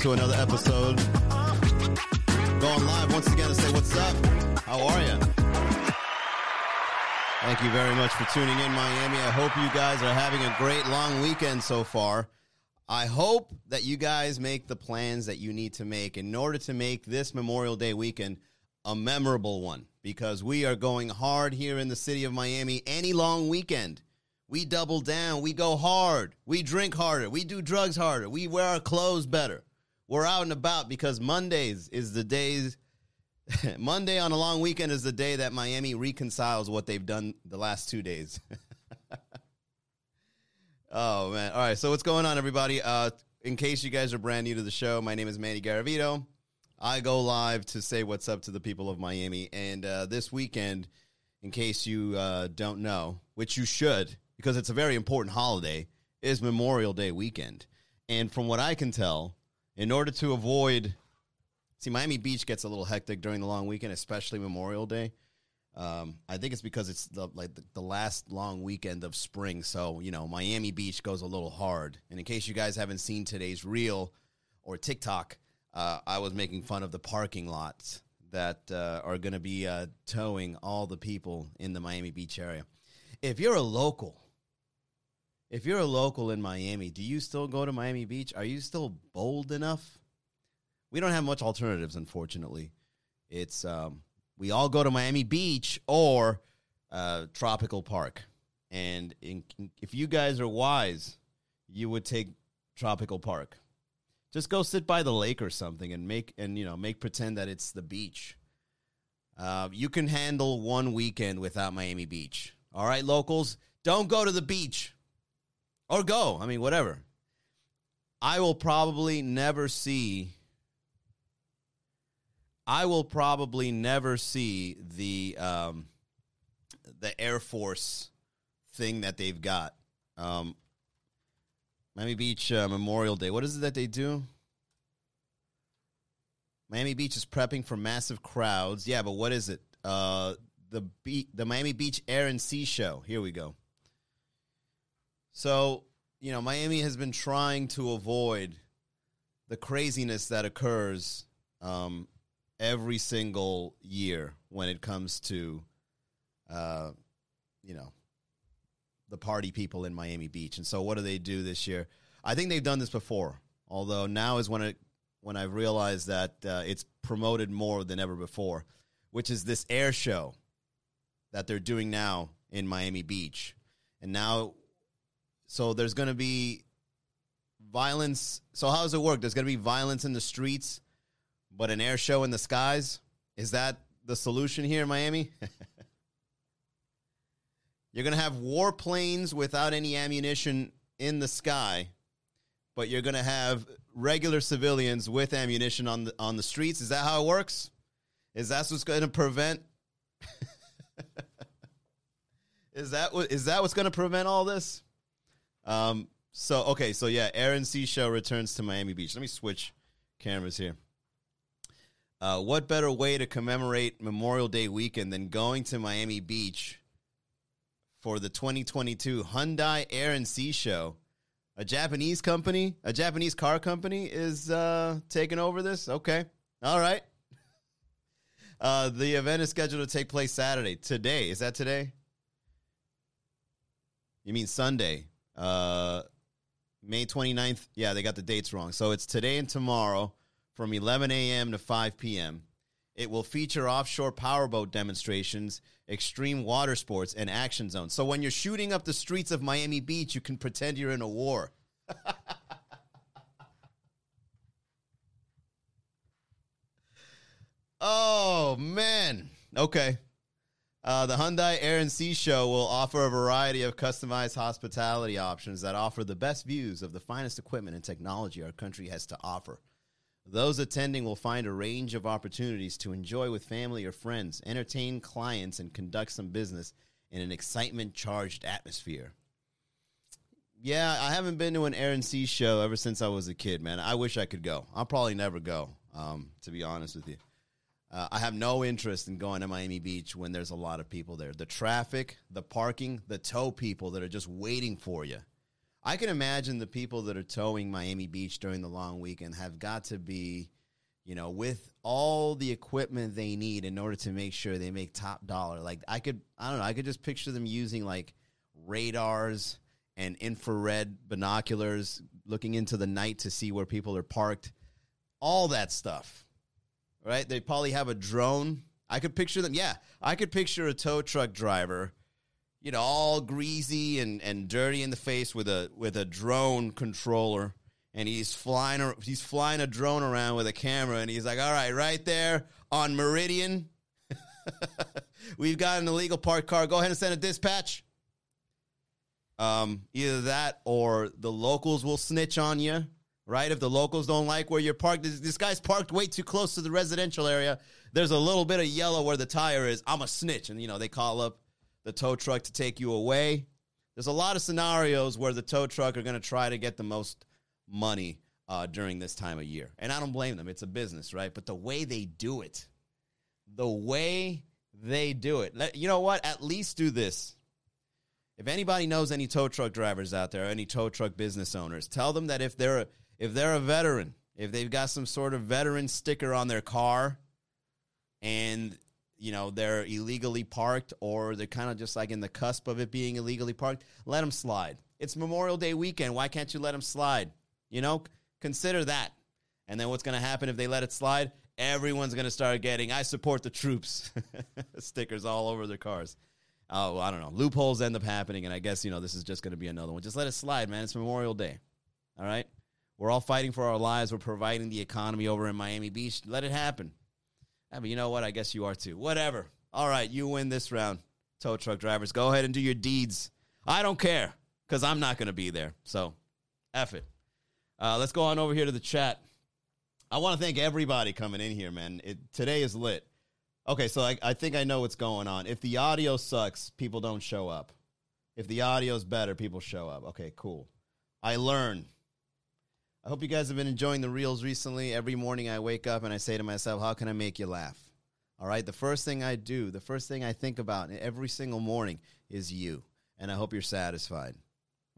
to another episode. Going live once again to say what's up. How are you? Thank you very much for tuning in, Miami. I hope you guys are having a great long weekend so far. I hope that you guys make the plans that you need to make in order to make this Memorial Day weekend a memorable one because we are going hard here in the city of Miami any long weekend. We double down, we go hard, we drink harder, we do drugs harder, we wear our clothes better. We're out and about because Mondays is the days Monday on a long weekend is the day that Miami reconciles what they've done the last 2 days. oh man. All right, so what's going on everybody? Uh in case you guys are brand new to the show, my name is Manny Garavito. I go live to say what's up to the people of Miami. And uh, this weekend, in case you uh, don't know, which you should, because it's a very important holiday, is Memorial Day weekend. And from what I can tell, in order to avoid, see, Miami Beach gets a little hectic during the long weekend, especially Memorial Day. Um, I think it's because it's the like the, last long weekend of spring, so you know Miami Beach goes a little hard. And in case you guys haven't seen today's reel or TikTok, uh, I was making fun of the parking lots that uh, are going to be uh, towing all the people in the Miami Beach area. If you're a local, if you're a local in Miami, do you still go to Miami Beach? Are you still bold enough? We don't have much alternatives, unfortunately. It's um, we all go to Miami Beach or uh, Tropical Park, and in, if you guys are wise, you would take Tropical Park just go sit by the lake or something and make and you know make pretend that it's the beach. Uh, you can handle one weekend without Miami Beach. All right, locals, don't go to the beach or go. I mean, whatever. I will probably never see. I will probably never see the um, the Air Force thing that they've got. Um, Miami Beach uh, Memorial Day. What is it that they do? Miami Beach is prepping for massive crowds. Yeah, but what is it? Uh, the Be- the Miami Beach Air and Sea Show. Here we go. So, you know, Miami has been trying to avoid the craziness that occurs um, every single year when it comes to, uh, you know, the party people in Miami Beach. And so, what do they do this year? I think they've done this before, although now is when it when I've realized that uh, it's promoted more than ever before, which is this air show that they're doing now in Miami Beach, and now, so there's going to be violence. So how does it work? There's going to be violence in the streets, but an air show in the skies. Is that the solution here in Miami? You're going to have warplanes without any ammunition in the sky, but you're going to have regular civilians with ammunition on the on the streets. Is that how it works? Is that what's going to prevent Is that what is that what's going to prevent all this? Um so okay, so yeah, Air and Sea show returns to Miami Beach. Let me switch cameras here. Uh, what better way to commemorate Memorial Day weekend than going to Miami Beach for the 2022 Hyundai Air and Sea Show. A Japanese company, a Japanese car company is uh, taking over this. Okay. All right. Uh, the event is scheduled to take place Saturday. Today. Is that today? You mean Sunday? Uh, May 29th. Yeah, they got the dates wrong. So it's today and tomorrow from 11 a.m. to 5 p.m. It will feature offshore powerboat demonstrations, extreme water sports, and action zones. So when you're shooting up the streets of Miami Beach, you can pretend you're in a war. oh, man. Okay. Uh, the Hyundai Air and Sea Show will offer a variety of customized hospitality options that offer the best views of the finest equipment and technology our country has to offer. Those attending will find a range of opportunities to enjoy with family or friends, entertain clients, and conduct some business in an excitement charged atmosphere. Yeah, I haven't been to an Air and Sea show ever since I was a kid, man. I wish I could go. I'll probably never go, um, to be honest with you. Uh, I have no interest in going to Miami Beach when there's a lot of people there. The traffic, the parking, the tow people that are just waiting for you. I can imagine the people that are towing Miami Beach during the long weekend have got to be, you know, with all the equipment they need in order to make sure they make top dollar. Like I could, I don't know, I could just picture them using like radars and infrared binoculars, looking into the night to see where people are parked, all that stuff. Right? They probably have a drone. I could picture them. Yeah, I could picture a tow truck driver you know, all greasy and, and dirty in the face with a with a drone controller, and he's flying he's flying a drone around with a camera, and he's like, "All right, right there on Meridian, we've got an illegal parked car. Go ahead and send a dispatch." Um, either that or the locals will snitch on you, right? If the locals don't like where you're parked, this, this guy's parked way too close to the residential area. There's a little bit of yellow where the tire is. I'm a snitch, and you know they call up the tow truck to take you away. There's a lot of scenarios where the tow truck are going to try to get the most money uh, during this time of year. And I don't blame them. It's a business, right? But the way they do it, the way they do it, let, you know what? At least do this. If anybody knows any tow truck drivers out there, any tow truck business owners, tell them that if they're if they're a veteran, if they've got some sort of veteran sticker on their car, and you know they're illegally parked or they're kind of just like in the cusp of it being illegally parked let them slide. It's memorial day weekend. Why can't you let them slide? You know consider that. And then what's going to happen if they let it slide? Everyone's going to start getting i support the troops. Stickers all over their cars. Oh i don't know. Loopholes end up happening and i guess you know this is just going to be another one. Just let it slide man. It's memorial day. All right we're all fighting for our lives we're providing the economy over in miami beach let it happen yeah, but you know what? I guess you are too. Whatever. All right, you win this round. Tow truck drivers, go ahead and do your deeds. I don't care because I'm not going to be there. So, F it. Uh, let's go on over here to the chat. I want to thank everybody coming in here, man. It, today is lit. Okay, so I, I think I know what's going on. If the audio sucks, people don't show up. If the audio is better, people show up. Okay, cool. I learn. I hope you guys have been enjoying the reels recently. Every morning I wake up and I say to myself, how can I make you laugh? All right. The first thing I do, the first thing I think about every single morning is you. And I hope you're satisfied.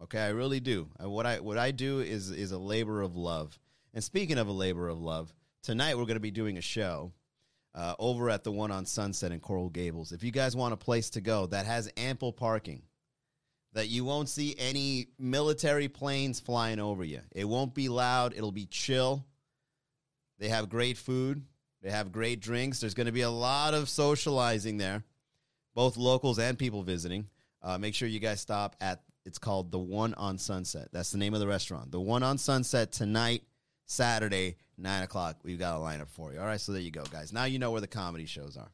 Okay. I really do. what I, what I do is, is a labor of love. And speaking of a labor of love, tonight we're going to be doing a show uh, over at the one on Sunset in Coral Gables. If you guys want a place to go that has ample parking, that you won't see any military planes flying over you. It won't be loud, it'll be chill. They have great food, they have great drinks. There's going to be a lot of socializing there, both locals and people visiting. Uh, make sure you guys stop at it's called the One on Sunset. That's the name of the restaurant. The One on Sunset tonight, Saturday, nine o'clock. We've got a lineup for you. All right, so there you go, guys. Now you know where the comedy shows are.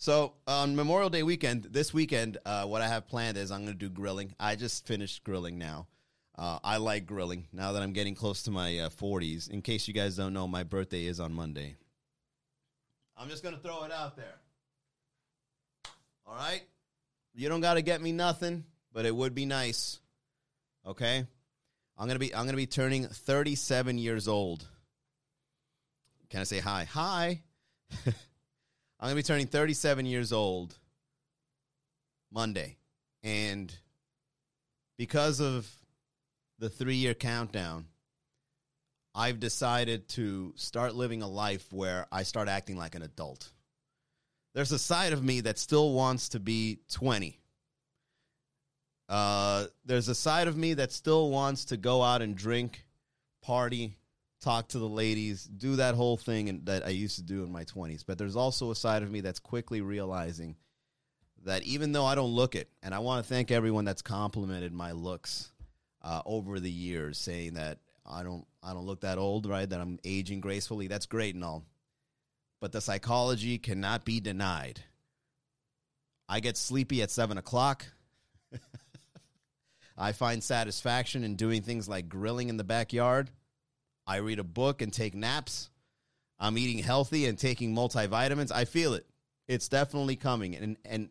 So on Memorial Day weekend, this weekend, uh, what I have planned is I'm going to do grilling. I just finished grilling now. Uh, I like grilling now that I'm getting close to my uh, 40s. In case you guys don't know, my birthday is on Monday. I'm just going to throw it out there. All right? You don't got to get me nothing, but it would be nice. Okay? I'm going to be I'm going to be turning 37 years old. Can I say hi? Hi. I'm going to be turning 37 years old Monday. And because of the three year countdown, I've decided to start living a life where I start acting like an adult. There's a side of me that still wants to be 20. Uh, there's a side of me that still wants to go out and drink, party, talk to the ladies, do that whole thing that I used to do in my 20s. But there's also a side of me that's quickly realizing that even though I don't look it, and I want to thank everyone that's complimented my looks uh, over the years, saying that I don't I don't look that old, right? That I'm aging gracefully. That's great and all, but the psychology cannot be denied. I get sleepy at seven o'clock. I find satisfaction in doing things like grilling in the backyard. I read a book and take naps. I'm eating healthy and taking multivitamins. I feel it. It's definitely coming. And and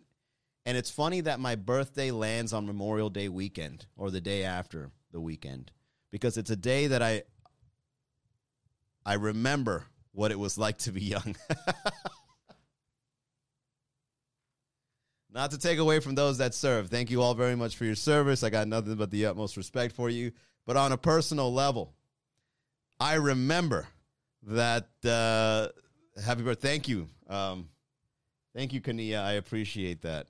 and it's funny that my birthday lands on Memorial Day weekend or the day after the weekend because it's a day that I I remember what it was like to be young. Not to take away from those that serve. Thank you all very much for your service. I got nothing but the utmost respect for you. But on a personal level, I remember that. Uh, happy birthday! Thank you, um, thank you, Kania. I appreciate that.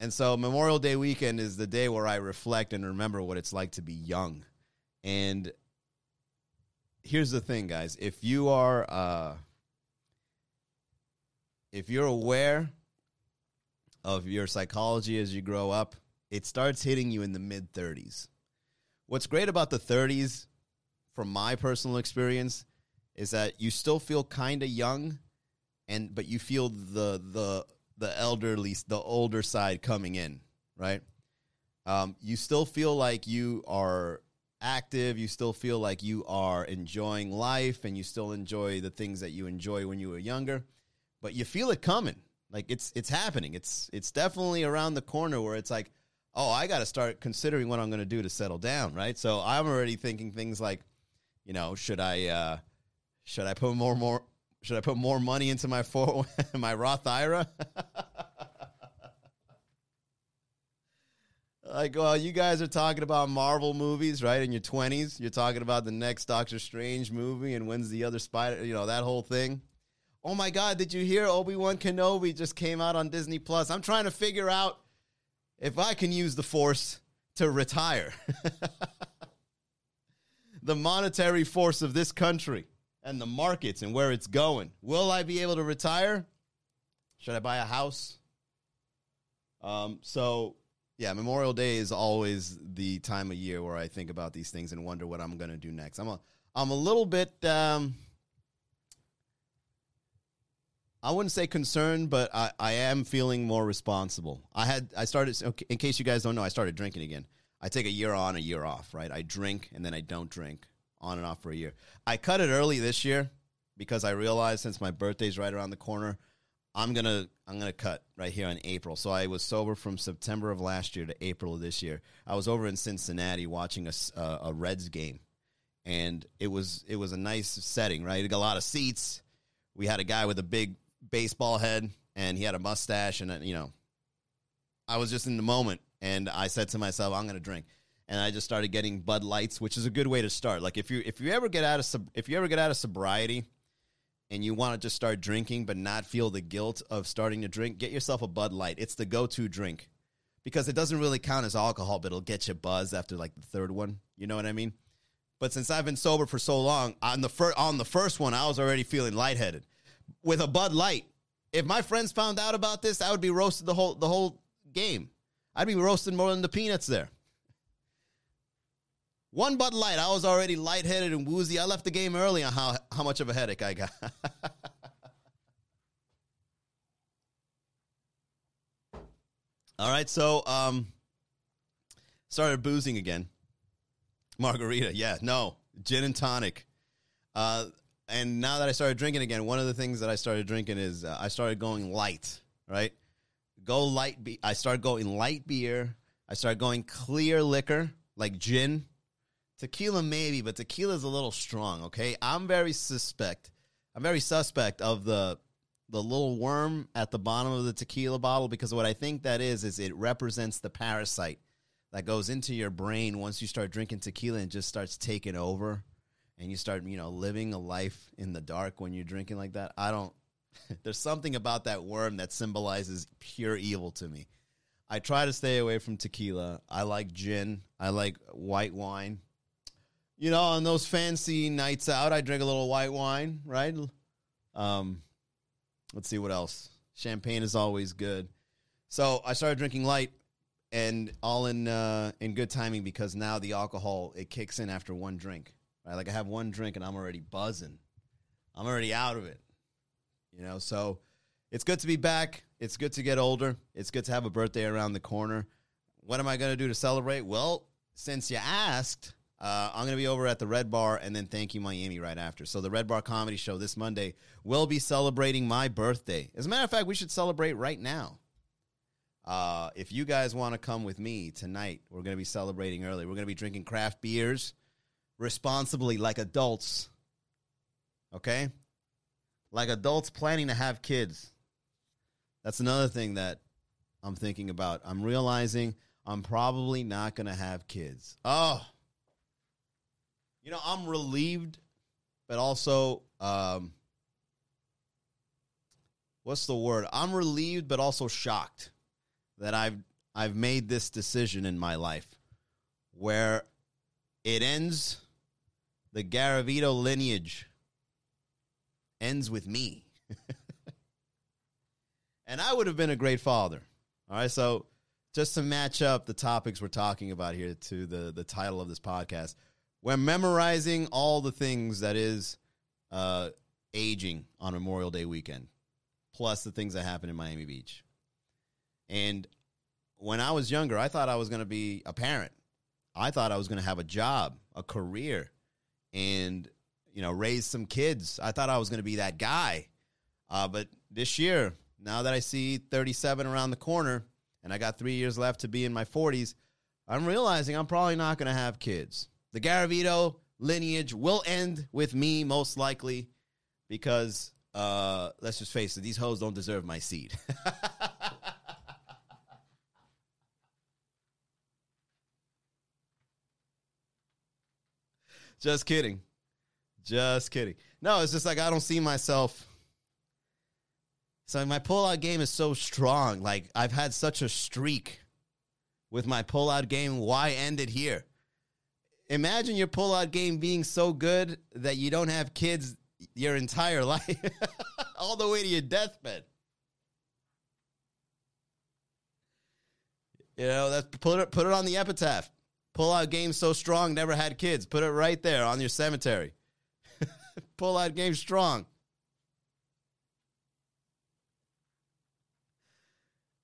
And so Memorial Day weekend is the day where I reflect and remember what it's like to be young. And here's the thing, guys: if you are, uh, if you're aware of your psychology as you grow up, it starts hitting you in the mid 30s. What's great about the 30s, from my personal experience, is that you still feel kind of young, and but you feel the the the elderly, the older side coming in, right? Um, you still feel like you are active. You still feel like you are enjoying life, and you still enjoy the things that you enjoy when you were younger. But you feel it coming, like it's it's happening. It's it's definitely around the corner where it's like, oh, I got to start considering what I'm going to do to settle down, right? So I'm already thinking things like, you know, should I uh, should I put more more should I put more money into my four my Roth IRA? like, well, you guys are talking about Marvel movies, right? In your twenties, you're talking about the next Doctor Strange movie, and when's the other Spider? You know that whole thing. Oh my God! Did you hear Obi Wan Kenobi just came out on Disney Plus? I'm trying to figure out if I can use the Force to retire. the monetary force of this country and the markets and where it's going. Will I be able to retire? Should I buy a house? Um, so yeah, Memorial Day is always the time of year where I think about these things and wonder what I'm going to do next. I'm a, I'm a little bit, um, I wouldn't say concerned, but I, I am feeling more responsible. I had, I started, in case you guys don't know, I started drinking again. I take a year on, a year off, right? I drink and then I don't drink on and off for a year. I cut it early this year because I realized since my birthday's right around the corner, I'm gonna I'm gonna cut right here in April. So I was sober from September of last year to April of this year. I was over in Cincinnati watching a, a, Reds game, and it was it was a nice setting. Right, got a lot of seats. We had a guy with a big baseball head, and he had a mustache, and uh, you know, I was just in the moment, and I said to myself, I'm gonna drink and I just started getting Bud Lights, which is a good way to start. Like if you if you ever get out of if you ever get out of sobriety and you want to just start drinking but not feel the guilt of starting to drink, get yourself a Bud Light. It's the go-to drink because it doesn't really count as alcohol, but it'll get you buzzed after like the third one. You know what I mean? But since I've been sober for so long, on the fir- on the first one, I was already feeling lightheaded. With a Bud Light, if my friends found out about this, I would be roasted the whole the whole game. I'd be roasted more than the peanuts there. One Bud Light, I was already lightheaded and woozy. I left the game early on how, how much of a headache I got. All right, so um, started boozing again. Margarita, yeah, no, gin and tonic. Uh, and now that I started drinking again, one of the things that I started drinking is uh, I started going light, right? Go light. Be- I started going light beer. I started going clear liquor like gin Tequila maybe, but tequila is a little strong. Okay, I'm very suspect. I'm very suspect of the the little worm at the bottom of the tequila bottle because what I think that is is it represents the parasite that goes into your brain once you start drinking tequila and just starts taking over and you start, you know, living a life in the dark when you're drinking like that. I don't there's something about that worm that symbolizes pure evil to me. I try to stay away from tequila. I like gin. I like white wine you know, on those fancy nights out, I drink a little white wine, right? Um, let's see what else. Champagne is always good. So I started drinking light, and all in uh, in good timing because now the alcohol it kicks in after one drink. Right, like I have one drink and I'm already buzzing. I'm already out of it. You know, so it's good to be back. It's good to get older. It's good to have a birthday around the corner. What am I going to do to celebrate? Well, since you asked, uh, I'm going to be over at the Red Bar and then Thank You Miami right after. So the Red Bar Comedy Show this Monday will be celebrating my birthday. As a matter of fact, we should celebrate right now. Uh, if you guys want to come with me tonight, we're going to be celebrating early. We're going to be drinking craft beers responsibly like adults. Okay? Like adults planning to have kids. That's another thing that I'm thinking about. I'm realizing I'm probably not going to have kids. Oh, you know, I'm relieved, but also, um, what's the word? I'm relieved, but also shocked that I've I've made this decision in my life where it ends the Garavito lineage ends with me. and I would have been a great father. All right, so just to match up the topics we're talking about here to the the title of this podcast, we're memorizing all the things that is uh, aging on Memorial Day weekend, plus the things that happen in Miami Beach. And when I was younger, I thought I was going to be a parent. I thought I was going to have a job, a career, and you know, raise some kids. I thought I was going to be that guy. Uh, but this year, now that I see 37 around the corner, and I got three years left to be in my 40s, I'm realizing I'm probably not going to have kids. The Garavito lineage will end with me, most likely, because uh, let's just face it, these hoes don't deserve my seed. Just kidding. Just kidding. No, it's just like I don't see myself. So my pullout game is so strong. Like I've had such a streak with my pullout game. Why end it here? Imagine your pullout game being so good that you don't have kids your entire life, all the way to your deathbed. You know, that's put it put it on the epitaph. Pull out game so strong, never had kids. Put it right there on your cemetery. Pull out game strong.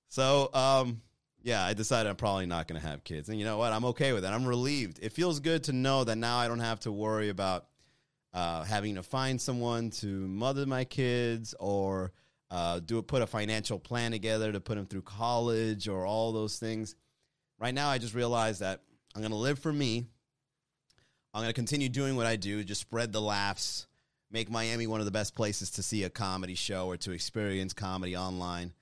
So, um, yeah, I decided I'm probably not going to have kids. And you know what? I'm okay with that. I'm relieved. It feels good to know that now I don't have to worry about uh, having to find someone to mother my kids or uh, do put a financial plan together to put them through college or all those things. Right now, I just realized that I'm going to live for me. I'm going to continue doing what I do, just spread the laughs, make Miami one of the best places to see a comedy show or to experience comedy online,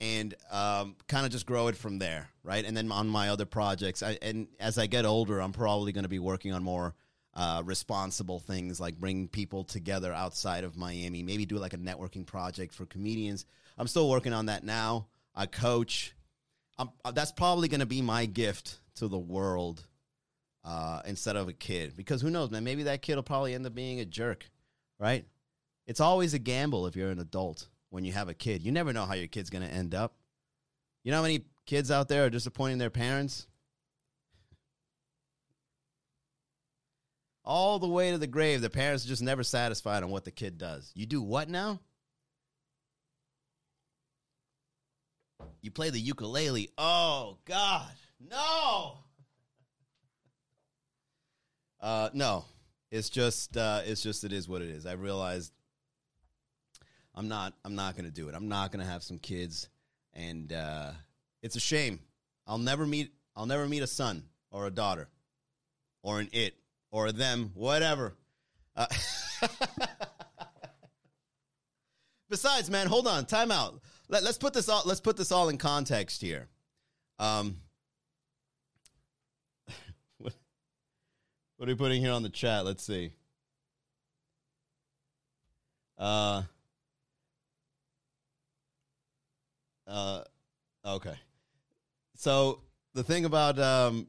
and um, kind of just grow it from there, right? And then on my other projects, I, and as I get older, I'm probably going to be working on more uh, responsible things like bringing people together outside of Miami, maybe do like a networking project for comedians. I'm still working on that now. I coach. I'm, that's probably going to be my gift to the world uh, instead of a kid. Because who knows, man? Maybe that kid will probably end up being a jerk, right? It's always a gamble if you're an adult when you have a kid. You never know how your kid's going to end up. You know how many kids out there are disappointing their parents? All the way to the grave, the parents are just never satisfied on what the kid does. You do what now? You play the ukulele. Oh, God. No. Uh, no, it's just uh, it's just it is what it is. I realized I'm not I'm not gonna do it. I'm not gonna have some kids, and uh, it's a shame. I'll never meet I'll never meet a son or a daughter, or an it or a them, whatever. Uh, besides, man, hold on, time out. Let, us put this all let's put this all in context here. Um, What are we putting here on the chat? Let's see. Uh, uh, okay. So the thing about um,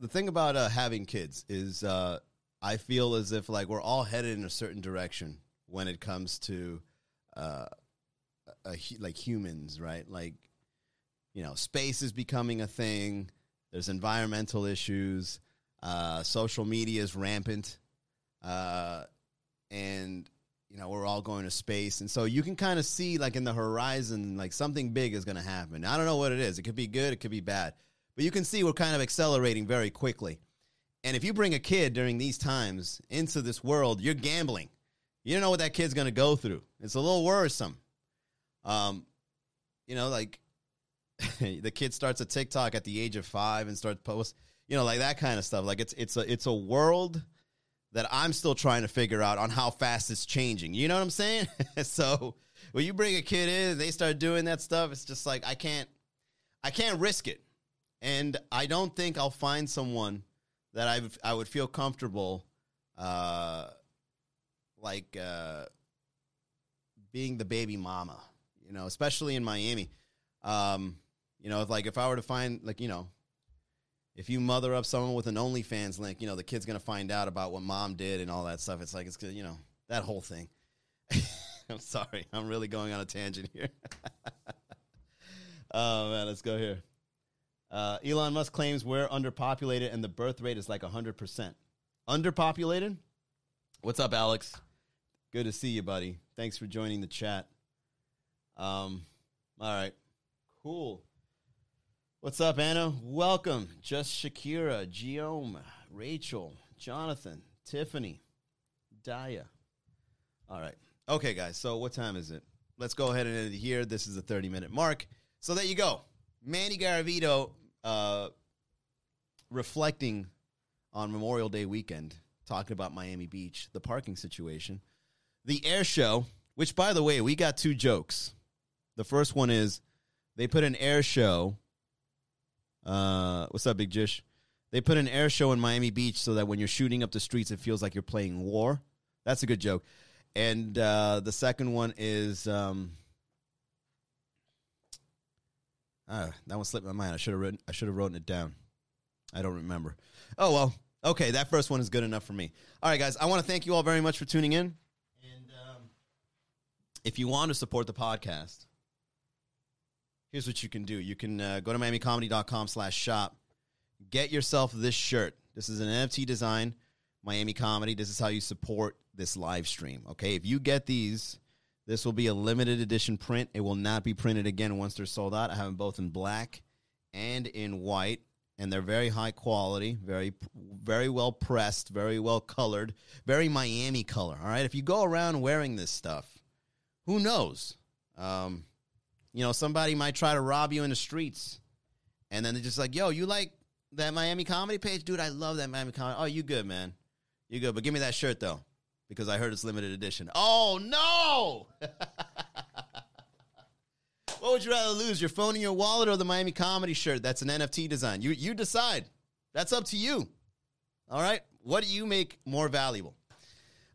the thing about uh, having kids is uh, I feel as if like we're all headed in a certain direction when it comes to uh, a, like humans, right? Like you know, space is becoming a thing. There's environmental issues. Uh, social media is rampant, uh, and you know we're all going to space, and so you can kind of see like in the horizon, like something big is going to happen. I don't know what it is. It could be good. It could be bad, but you can see we're kind of accelerating very quickly. And if you bring a kid during these times into this world, you're gambling. You don't know what that kid's going to go through. It's a little worrisome. Um, you know, like the kid starts a TikTok at the age of five and starts post you know, like that kind of stuff. Like it's it's a it's a world that I'm still trying to figure out on how fast it's changing. You know what I'm saying? so when you bring a kid in they start doing that stuff, it's just like I can't, I can't risk it, and I don't think I'll find someone that I I would feel comfortable, uh, like uh, being the baby mama, you know, especially in Miami. Um, you know, if like if I were to find like you know if you mother up someone with an OnlyFans link, you know, the kid's to find out about what mom did and all that stuff. It's like, it's, you know, that whole thing. I'm sorry. I'm really going on a tangent here. oh, man. Let's go here. Uh, Elon Musk claims we're underpopulated and the birth rate is like 100%. Underpopulated? What's up, Alex? Good to see you, buddy. Thanks for joining the chat. Um, all right. Cool. What's up, Anna? Welcome. Just Shakira, Giome, Rachel, Jonathan, Tiffany, Daya. All right. Okay, guys. So what time is it? Let's go ahead and end it here. This is the 30 minute mark. So there you go. Manny Garavito uh, reflecting on Memorial Day weekend, talking about Miami Beach, the parking situation, the air show, which, by the way, we got two jokes. The first one is they put an air show uh, what's up, Big Jish? They put an air show in Miami Beach so that when you're shooting up the streets, it feels like you're playing war. That's a good joke. And uh, the second one is um, ah, that one slipped my mind. I should have written. I should have written it down. I don't remember. Oh well. Okay, that first one is good enough for me. All right, guys. I want to thank you all very much for tuning in. And um, if you want to support the podcast, here's what you can do. You can uh, go to miamicomedy.com slash shop. Get yourself this shirt. This is an NFT design, Miami Comedy. This is how you support this live stream. Okay, if you get these, this will be a limited edition print. It will not be printed again once they're sold out. I have them both in black and in white, and they're very high quality, very very well pressed, very well colored, very Miami color. All right, if you go around wearing this stuff, who knows? Um, you know, somebody might try to rob you in the streets, and then they're just like, "Yo, you like that Miami comedy page, dude? I love that Miami comedy. Oh, you good, man? You good? But give me that shirt though, because I heard it's limited edition. Oh no! what would you rather lose, your phone and your wallet, or the Miami comedy shirt? That's an NFT design. You you decide. That's up to you. All right. What do you make more valuable?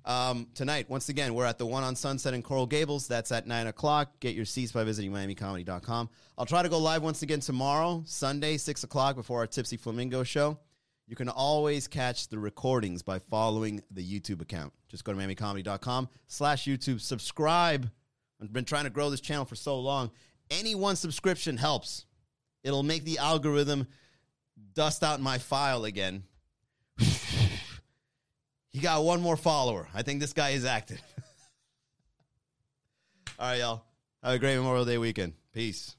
Um, tonight, once again, we're at the one on Sunset in Coral Gables. That's at 9 o'clock. Get your seats by visiting MiamiComedy.com. I'll try to go live once again tomorrow, Sunday, 6 o'clock, before our Tipsy Flamingo show. You can always catch the recordings by following the YouTube account. Just go to MiamiComedy.com slash YouTube. Subscribe. I've been trying to grow this channel for so long. Any one subscription helps. It'll make the algorithm dust out my file again he got one more follower. I think this guy is active. All right, y'all. Have a great Memorial Day weekend. Peace.